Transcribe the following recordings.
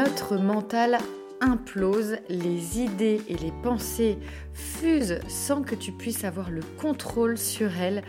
notre mental implose, les idées et les pensées fusent sans que tu puisses avoir le contrôle sur elles.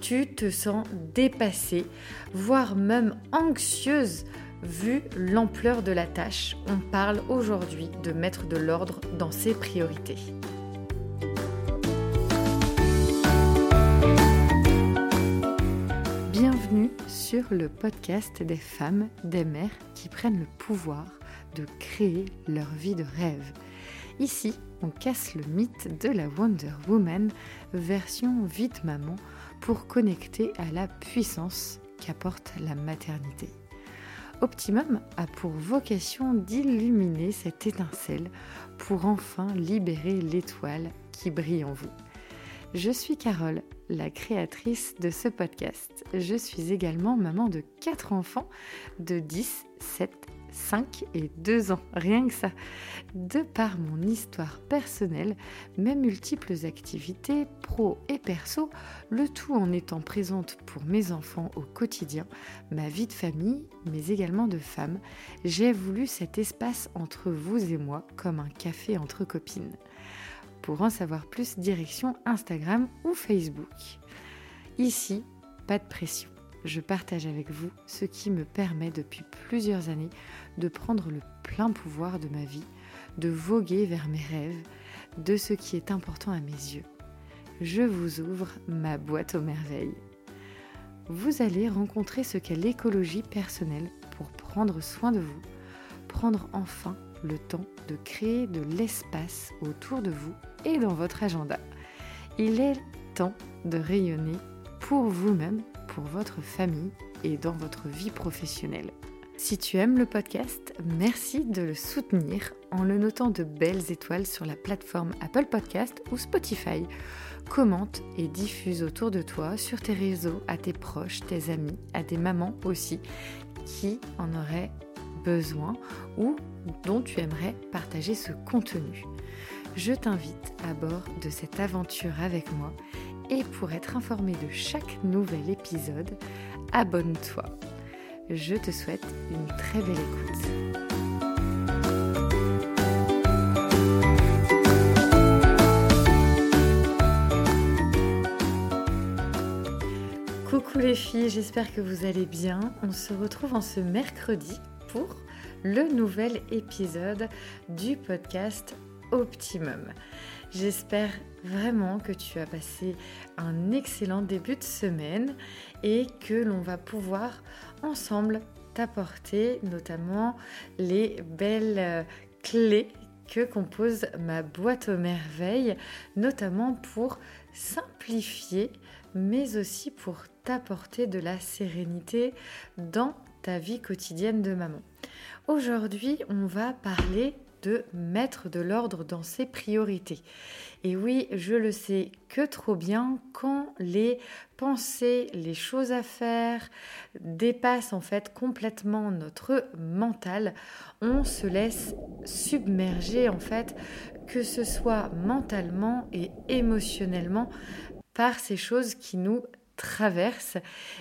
Tu te sens dépassée, voire même anxieuse vu l'ampleur de la tâche. On parle aujourd'hui de mettre de l'ordre dans ses priorités. Bienvenue sur le podcast des femmes, des mères qui prennent le pouvoir de créer leur vie de rêve. Ici, on casse le mythe de la Wonder Woman version vite maman pour connecter à la puissance qu'apporte la maternité. Optimum a pour vocation d'illuminer cette étincelle pour enfin libérer l'étoile qui brille en vous. Je suis Carole, la créatrice de ce podcast. Je suis également maman de 4 enfants de 10, 7 5 et 2 ans, rien que ça. De par mon histoire personnelle, mes multiples activités, pro et perso, le tout en étant présente pour mes enfants au quotidien, ma vie de famille, mais également de femme, j'ai voulu cet espace entre vous et moi comme un café entre copines. Pour en savoir plus, direction Instagram ou Facebook. Ici, pas de pression je partage avec vous ce qui me permet depuis plusieurs années de prendre le plein pouvoir de ma vie, de voguer vers mes rêves, de ce qui est important à mes yeux. Je vous ouvre ma boîte aux merveilles. Vous allez rencontrer ce qu'est l'écologie personnelle pour prendre soin de vous, prendre enfin le temps de créer de l'espace autour de vous et dans votre agenda. Il est temps de rayonner pour vous-même pour votre famille et dans votre vie professionnelle. Si tu aimes le podcast, merci de le soutenir en le notant de belles étoiles sur la plateforme Apple Podcast ou Spotify. Commente et diffuse autour de toi, sur tes réseaux, à tes proches, tes amis, à des mamans aussi, qui en auraient besoin ou dont tu aimerais partager ce contenu. Je t'invite à bord de cette aventure avec moi et pour être informé de chaque nouvel épisode, abonne-toi. Je te souhaite une très belle écoute. Coucou les filles, j'espère que vous allez bien. On se retrouve en ce mercredi pour le nouvel épisode du podcast Optimum. J'espère vraiment que tu as passé un excellent début de semaine et que l'on va pouvoir ensemble t'apporter notamment les belles euh, clés que compose ma boîte aux merveilles, notamment pour simplifier, mais aussi pour t'apporter de la sérénité dans ta vie quotidienne de maman. Aujourd'hui, on va parler de mettre de l'ordre dans ses priorités. Et oui, je le sais que trop bien quand les pensées, les choses à faire dépassent en fait complètement notre mental, on se laisse submerger en fait, que ce soit mentalement et émotionnellement par ces choses qui nous traversent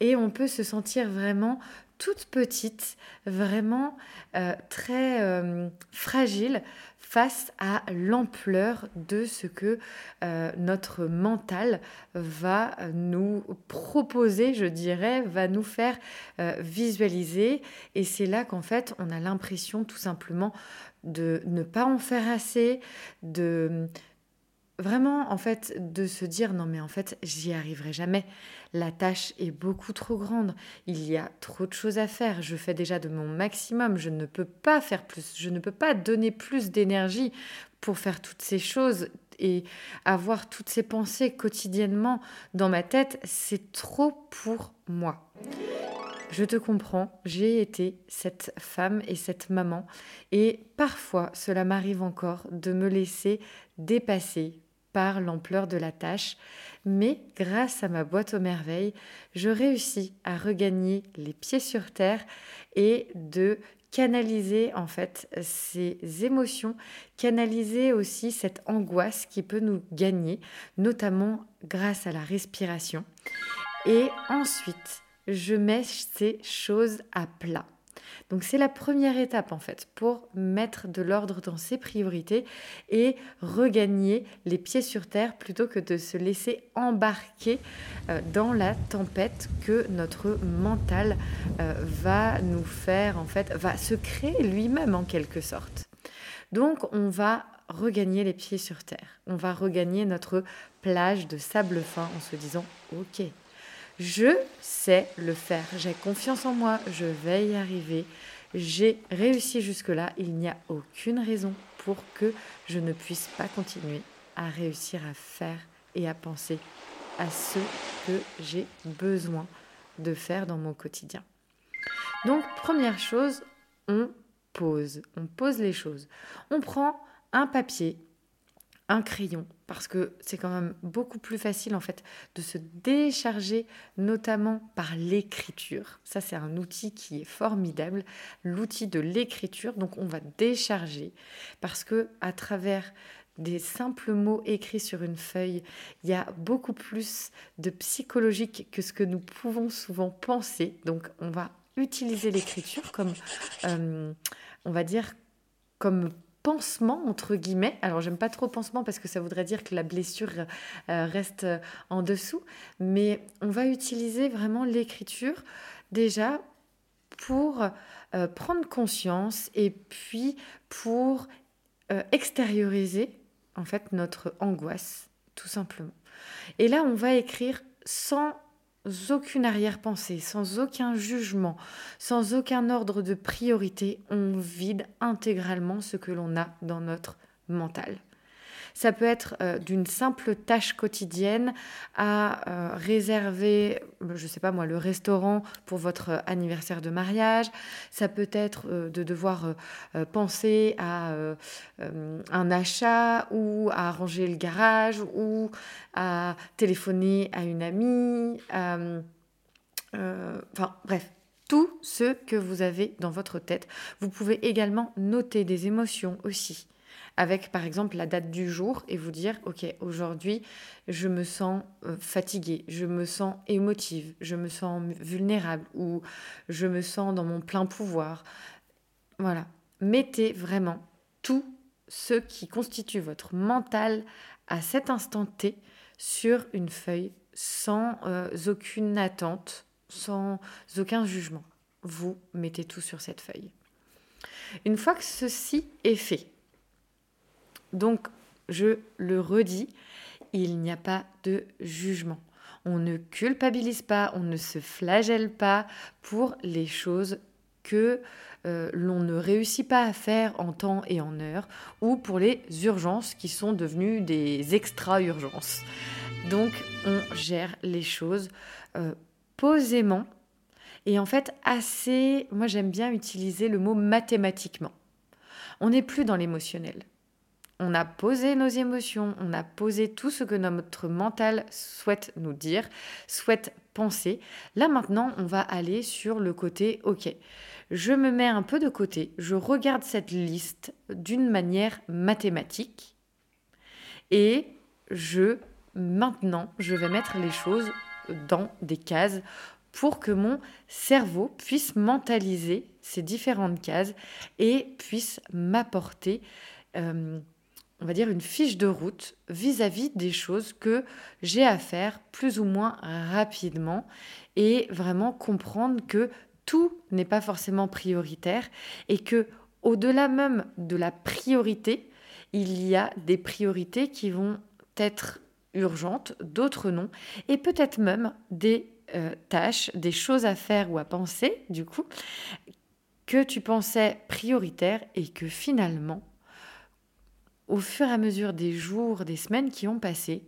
et on peut se sentir vraiment toute petite, vraiment euh, très euh, fragile face à l'ampleur de ce que euh, notre mental va nous proposer, je dirais, va nous faire visualiser. Et c'est là qu'en fait, on a l'impression tout simplement de ne pas en faire assez, de vraiment en fait de se dire non mais en fait j'y arriverai jamais. La tâche est beaucoup trop grande, il y a trop de choses à faire, je fais déjà de mon maximum, je ne peux pas faire plus, je ne peux pas donner plus d'énergie pour faire toutes ces choses et avoir toutes ces pensées quotidiennement dans ma tête, c'est trop pour moi. Je te comprends, j'ai été cette femme et cette maman. Et parfois cela m'arrive encore de me laisser dépasser par l'ampleur de la tâche, mais grâce à ma boîte aux merveilles, je réussis à regagner les pieds sur terre et de canaliser en fait ces émotions, canaliser aussi cette angoisse qui peut nous gagner, notamment grâce à la respiration. Et ensuite, je mets ces choses à plat. Donc c'est la première étape en fait pour mettre de l'ordre dans ses priorités et regagner les pieds sur terre plutôt que de se laisser embarquer euh, dans la tempête que notre mental euh, va nous faire en fait, va se créer lui-même en quelque sorte. Donc on va regagner les pieds sur terre. On va regagner notre plage de sable fin en se disant OK, je sais le faire, j'ai confiance en moi, je vais y arriver, j'ai réussi jusque-là, il n'y a aucune raison pour que je ne puisse pas continuer à réussir à faire et à penser à ce que j'ai besoin de faire dans mon quotidien. Donc, première chose, on pose, on pose les choses. On prend un papier, un crayon, parce que c'est quand même beaucoup plus facile en fait de se décharger, notamment par l'écriture. Ça, c'est un outil qui est formidable, l'outil de l'écriture. Donc, on va décharger parce que à travers des simples mots écrits sur une feuille, il y a beaucoup plus de psychologique que ce que nous pouvons souvent penser. Donc, on va utiliser l'écriture comme, euh, on va dire, comme pansement, entre guillemets. Alors, j'aime pas trop pansement parce que ça voudrait dire que la blessure euh, reste euh, en dessous, mais on va utiliser vraiment l'écriture déjà pour euh, prendre conscience et puis pour extérioriser en fait notre angoisse, tout simplement. Et là, on va écrire sans aucune arrière-pensée, sans aucun jugement, sans aucun ordre de priorité, on vide intégralement ce que l'on a dans notre mental. Ça peut être euh, d'une simple tâche quotidienne à euh, réserver, euh, je ne sais pas moi, le restaurant pour votre anniversaire de mariage. Ça peut être de devoir penser à un achat ou à ranger le garage ou à téléphoner à une amie. enfin bref, tout ce que vous avez dans votre tête. Vous pouvez également noter des émotions aussi avec par exemple la date du jour et vous dire, ok, aujourd'hui, je me sens euh, fatiguée, je me sens émotive, je me sens vulnérable ou je me sens dans mon plein pouvoir. Voilà, mettez vraiment tout ce qui constitue votre mental à cet instant T sur une feuille sans euh, aucune attente, sans aucun jugement. Vous mettez tout sur cette feuille. Une fois que ceci est fait, donc, je le redis, il n'y a pas de jugement. On ne culpabilise pas, on ne se flagelle pas pour les choses que euh, l'on ne réussit pas à faire en temps et en heure, ou pour les urgences qui sont devenues des extra-urgences. Donc on gère les choses euh, posément et en fait assez, moi j'aime bien utiliser le mot mathématiquement. On n'est plus dans l'émotionnel on a posé nos émotions, on a posé tout ce que notre mental souhaite nous dire, souhaite penser. Là maintenant, on va aller sur le côté, ok, je me mets un peu de côté, je regarde cette liste d'une manière mathématique et je, maintenant, je vais mettre les choses dans des cases pour que mon cerveau puisse mentaliser ces différentes cases et puisse m'apporter euh, on va dire, une fiche de route vis-à-vis des choses que j'ai à faire plus ou moins rapidement et vraiment comprendre que tout n'est pas forcément prioritaire et que au-delà même de la priorité, il y a des priorités qui vont être urgentes, d'autres non, et peut-être même des euh, tâches, des choses à faire ou à penser, du coup, que tu pensais prioritaires et que finalement, au fur et à mesure des jours, des semaines qui ont passé,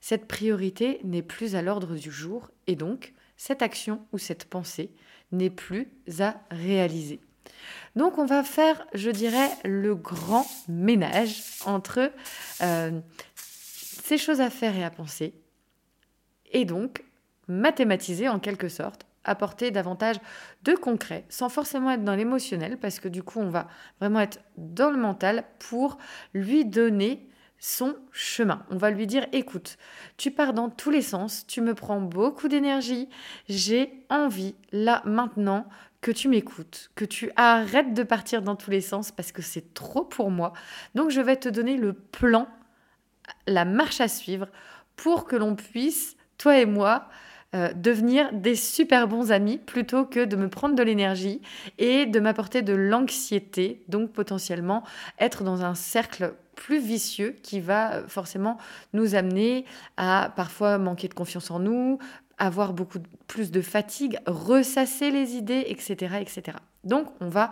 cette priorité n'est plus à l'ordre du jour et donc cette action ou cette pensée n'est plus à réaliser. Donc on va faire, je dirais, le grand ménage entre euh, ces choses à faire et à penser et donc mathématiser en quelque sorte apporter davantage de concret, sans forcément être dans l'émotionnel, parce que du coup, on va vraiment être dans le mental pour lui donner son chemin. On va lui dire, écoute, tu pars dans tous les sens, tu me prends beaucoup d'énergie, j'ai envie, là, maintenant, que tu m'écoutes, que tu arrêtes de partir dans tous les sens parce que c'est trop pour moi. Donc je vais te donner le plan, la marche à suivre pour que l'on puisse, toi et moi, euh, devenir des super bons amis plutôt que de me prendre de l'énergie et de m'apporter de l'anxiété, donc potentiellement être dans un cercle plus vicieux qui va euh, forcément nous amener à parfois manquer de confiance en nous, avoir beaucoup plus de fatigue, ressasser les idées, etc., etc. Donc on va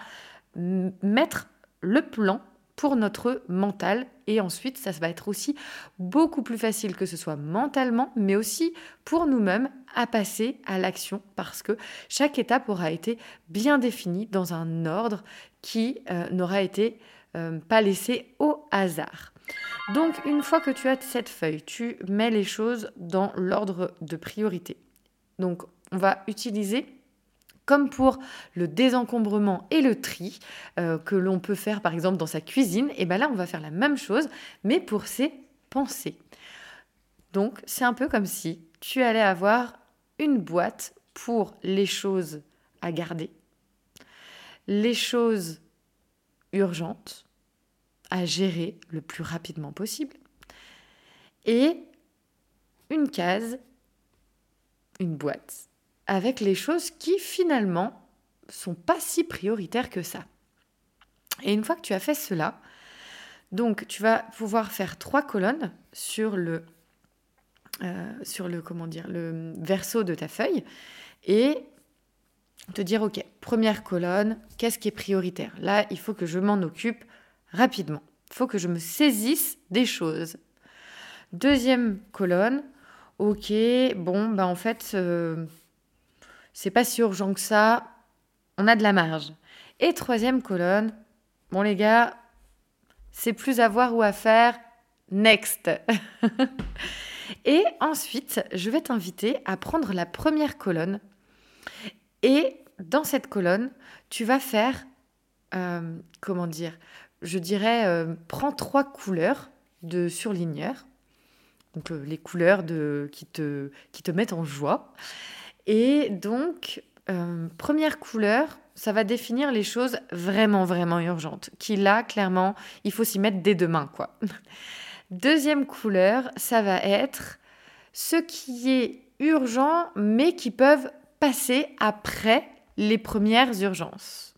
mettre le plan pour notre mental. Et ensuite, ça va être aussi beaucoup plus facile que ce soit mentalement, mais aussi pour nous-mêmes à passer à l'action parce que chaque étape aura été bien définie dans un ordre qui euh, n'aura été euh, pas laissé au hasard. Donc une fois que tu as cette feuille, tu mets les choses dans l'ordre de priorité. Donc on va utiliser comme pour le désencombrement et le tri euh, que l'on peut faire par exemple dans sa cuisine, et bien là on va faire la même chose, mais pour ses pensées. Donc c'est un peu comme si tu allais avoir une boîte pour les choses à garder, les choses urgentes à gérer le plus rapidement possible, et une case, une boîte avec les choses qui finalement sont pas si prioritaires que ça. Et une fois que tu as fait cela, donc tu vas pouvoir faire trois colonnes sur le, euh, sur le comment dire le verso de ta feuille et te dire ok première colonne qu'est-ce qui est prioritaire? Là il faut que je m'en occupe rapidement. Il faut que je me saisisse des choses. Deuxième colonne ok bon bah en fait euh, c'est pas si urgent que ça, on a de la marge. Et troisième colonne, bon les gars, c'est plus à voir ou à faire, next. et ensuite, je vais t'inviter à prendre la première colonne et dans cette colonne, tu vas faire, euh, comment dire, je dirais, euh, prends trois couleurs de surligneur, donc euh, les couleurs de, qui, te, qui te mettent en joie. Et donc, euh, première couleur, ça va définir les choses vraiment, vraiment urgentes. Qui là, clairement, il faut s'y mettre dès demain, quoi. Deuxième couleur, ça va être ce qui est urgent, mais qui peuvent passer après les premières urgences.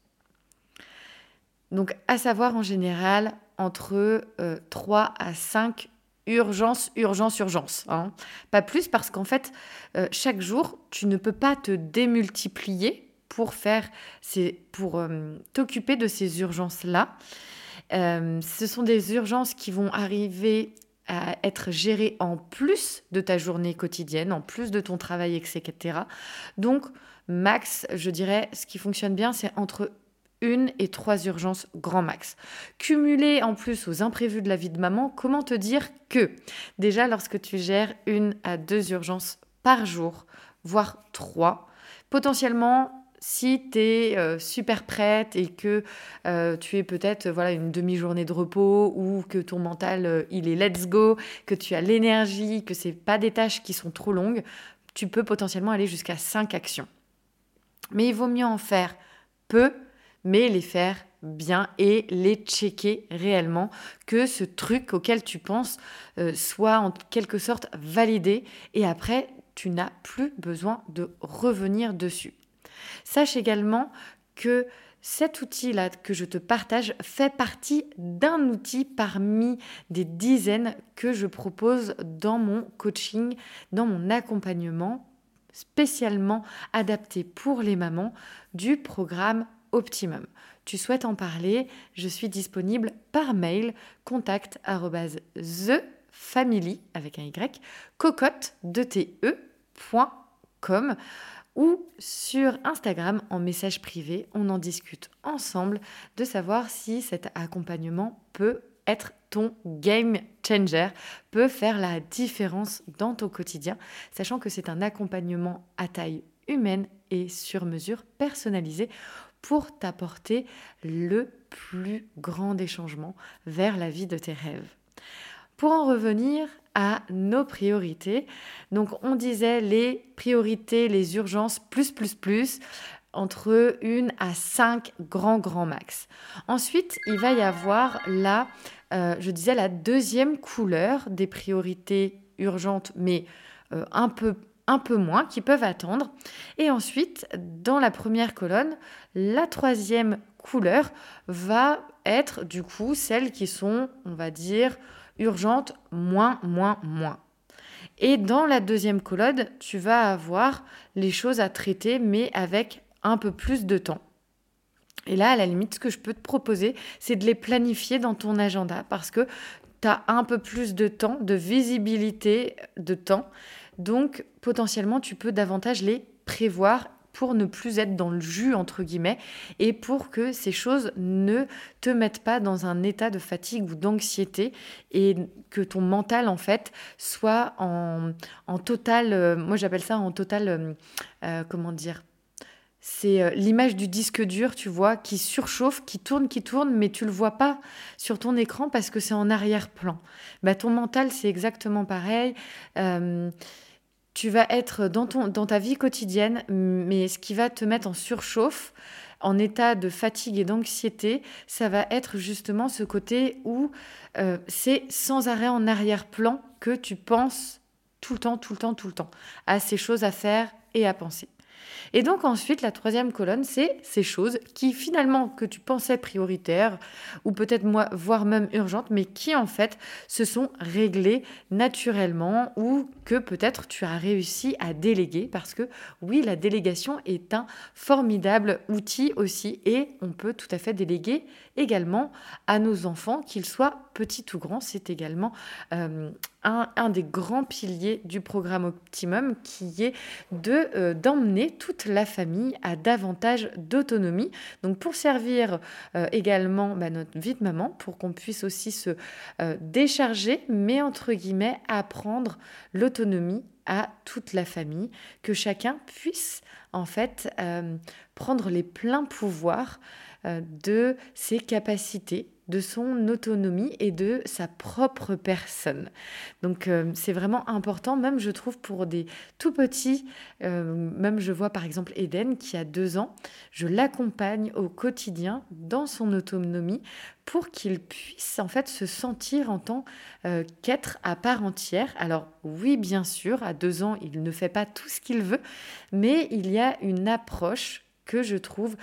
Donc, à savoir en général entre 3 euh, à 5 urgence, urgence, urgence. Hein. Pas plus parce qu'en fait, euh, chaque jour, tu ne peux pas te démultiplier pour faire pour euh, t'occuper de ces urgences-là. Euh, ce sont des urgences qui vont arriver à être gérées en plus de ta journée quotidienne, en plus de ton travail, etc. Donc, max, je dirais, ce qui fonctionne bien, c'est entre une et trois urgences grand max. Cumulé en plus aux imprévus de la vie de maman, comment te dire que? Déjà lorsque tu gères une à deux urgences par jour, voire trois, potentiellement si tu es euh, super prête et que euh, tu es peut-être voilà une demi-journée de repos ou que ton mental euh, il est let's go, que tu as l'énergie, que c'est pas des tâches qui sont trop longues, tu peux potentiellement aller jusqu'à cinq actions. Mais il vaut mieux en faire peu mais les faire bien et les checker réellement, que ce truc auquel tu penses euh, soit en quelque sorte validé et après tu n'as plus besoin de revenir dessus. Sache également que cet outil-là que je te partage fait partie d'un outil parmi des dizaines que je propose dans mon coaching, dans mon accompagnement spécialement adapté pour les mamans du programme optimum. Tu souhaites en parler, je suis disponible par mail contact thefamily avec un y cocotte de te.com ou sur Instagram en message privé, on en discute ensemble de savoir si cet accompagnement peut être ton game changer, peut faire la différence dans ton quotidien, sachant que c'est un accompagnement à taille humaine et sur mesure personnalisé pour t'apporter le plus grand des changements vers la vie de tes rêves. Pour en revenir à nos priorités, donc on disait les priorités, les urgences, plus, plus, plus. entre une à cinq grands, grands max. Ensuite, il va y avoir la, euh, je disais, la deuxième couleur des priorités urgentes, mais euh, un peu un peu moins, qui peuvent attendre. Et ensuite, dans la première colonne, la troisième couleur va être du coup celles qui sont, on va dire, urgentes, moins, moins, moins. Et dans la deuxième colonne, tu vas avoir les choses à traiter, mais avec un peu plus de temps. Et là, à la limite, ce que je peux te proposer, c'est de les planifier dans ton agenda parce que tu as un peu plus de temps, de visibilité de temps. Donc, potentiellement, tu peux davantage les prévoir pour ne plus être dans le jus, entre guillemets, et pour que ces choses ne te mettent pas dans un état de fatigue ou d'anxiété et que ton mental, en fait, soit en, total, euh, moi j'appelle ça en total, euh, euh, comment dire, c'est l'image du disque dur, tu vois, qui surchauffe, qui tourne, qui tourne, mais tu le vois pas sur ton écran parce que c'est en arrière-plan. Bah, ton mental, c'est exactement pareil tu vas être dans, ton, dans ta vie quotidienne, mais ce qui va te mettre en surchauffe, en état de fatigue et d'anxiété, ça va être justement ce côté où euh, c'est sans arrêt en arrière-plan que tu penses tout le temps, tout le temps, tout le temps à ces choses à faire et à penser. Et donc ensuite, la troisième colonne, c'est ces choses qui finalement que tu pensais prioritaires ou peut-être moi, voire même urgentes, mais qui en fait se sont réglées naturellement ou que peut-être tu as réussi à déléguer parce que oui, la délégation est un formidable outil aussi et on peut tout à fait déléguer également à nos enfants, qu'ils soient petits ou grands. C'est également euh, un, des grands piliers du programme Optimum qui est de euh, d'emmener toute la famille à davantage d'autonomie. Donc pour servir euh, également bah, notre vie de maman, pour qu'on puisse aussi se décharger, mais entre guillemets apprendre l'autonomie à toute la famille, que chacun puisse en fait prendre les pleins pouvoirs de ses capacités de son autonomie et de sa propre personne. Donc euh, c'est vraiment important, même je trouve pour des tout petits, euh, même je vois par exemple Eden qui a deux ans, je l'accompagne au quotidien dans son autonomie pour qu'il puisse en fait se sentir en tant euh, qu'être à part entière. Alors oui, bien sûr, à deux ans, il ne fait pas tout ce qu'il veut, mais il y a une approche que je trouve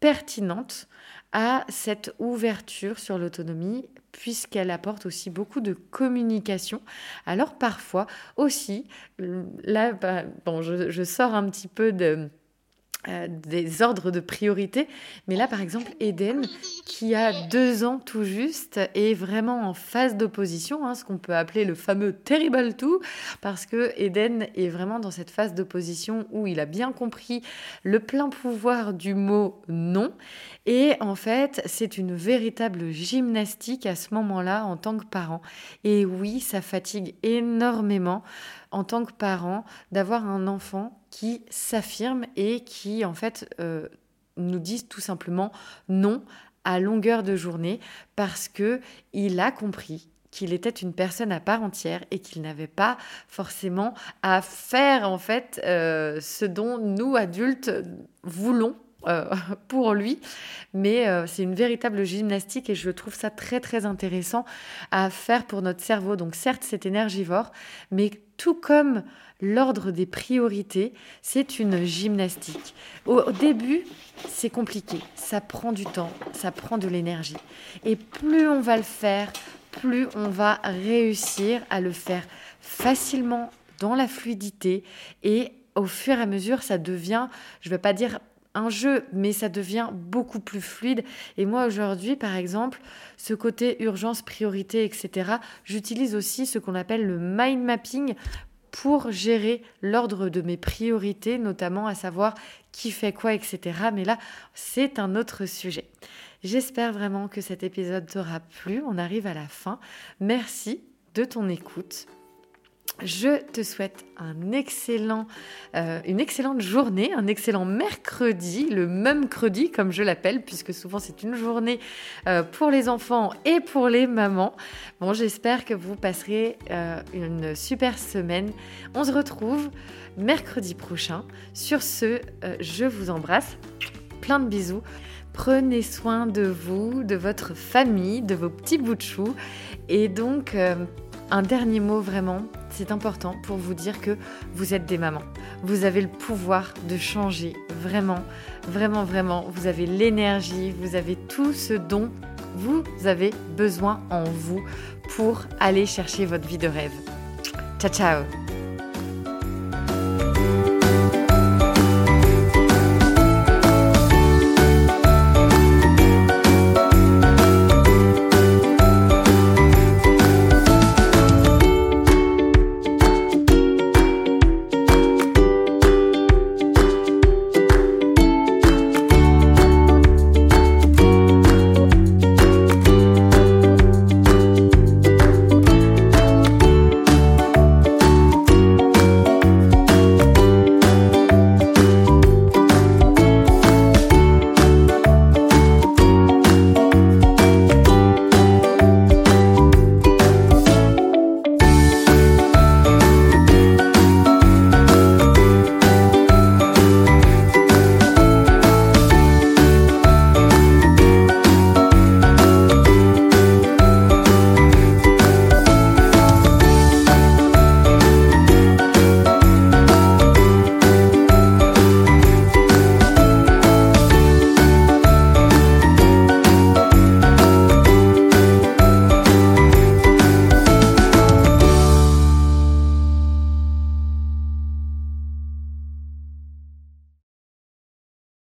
pertinente à cette ouverture sur l'autonomie puisqu'elle apporte aussi beaucoup de communication. Alors parfois aussi, là, bah, je, sors un petit peu de, euh, des ordres de priorité. Mais là, par exemple, Eden, qui a deux ans tout juste, est vraiment en phase d'opposition, hein, ce qu'on peut appeler le fameux terrible two, parce que Eden est vraiment dans cette phase d'opposition où il a bien compris le plein pouvoir du mot non. Et en fait, c'est une véritable gymnastique à ce moment-là en tant que parent. Et oui, ça fatigue énormément en tant que parent d'avoir un enfant qui s'affirme et qui en fait euh, nous disent tout simplement non à longueur de journée parce que il a compris qu'il était une personne à part entière et qu'il n'avait pas forcément à faire en fait euh, ce dont nous adultes voulons euh, pour lui. Mais c'est une véritable gymnastique et je trouve ça très très intéressant à faire pour notre cerveau. Donc certes, c'est énergivore, mais tout comme l'ordre des priorités, c'est une gymnastique. Au, début, c'est compliqué, ça prend du temps, ça prend de l'énergie. Et plus on va le faire, plus on va réussir à le faire facilement dans la fluidité et au fur et à mesure, ça devient, je ne veux pas dire un jeu, mais ça devient beaucoup plus fluide. Et moi aujourd'hui, par exemple, ce côté urgence, priorité, etc., j'utilise aussi ce qu'on appelle le mind mapping pour gérer l'ordre de mes priorités, notamment à savoir qui fait quoi, etc. Mais là, c'est un autre sujet. J'espère vraiment que cet épisode t'aura plu. On arrive à la fin. Merci de ton écoute. Je te souhaite euh, une excellente journée, un excellent mercredi, le même credi comme je l'appelle, puisque souvent c'est une journée euh, pour les enfants et pour les mamans. Bon, j'espère que vous passerez euh, une super semaine. On se retrouve mercredi prochain. Sur ce, je vous embrasse. Plein de bisous. Prenez soin de vous, de votre famille, de vos petits bouts de chou. Et donc, un dernier mot vraiment, c'est important pour vous dire que vous êtes des mamans. Vous avez le pouvoir de changer, vraiment, vraiment, vraiment. Vous avez l'énergie, vous avez tout ce dont vous avez besoin en vous pour aller chercher votre vie de rêve. Ciao, ciao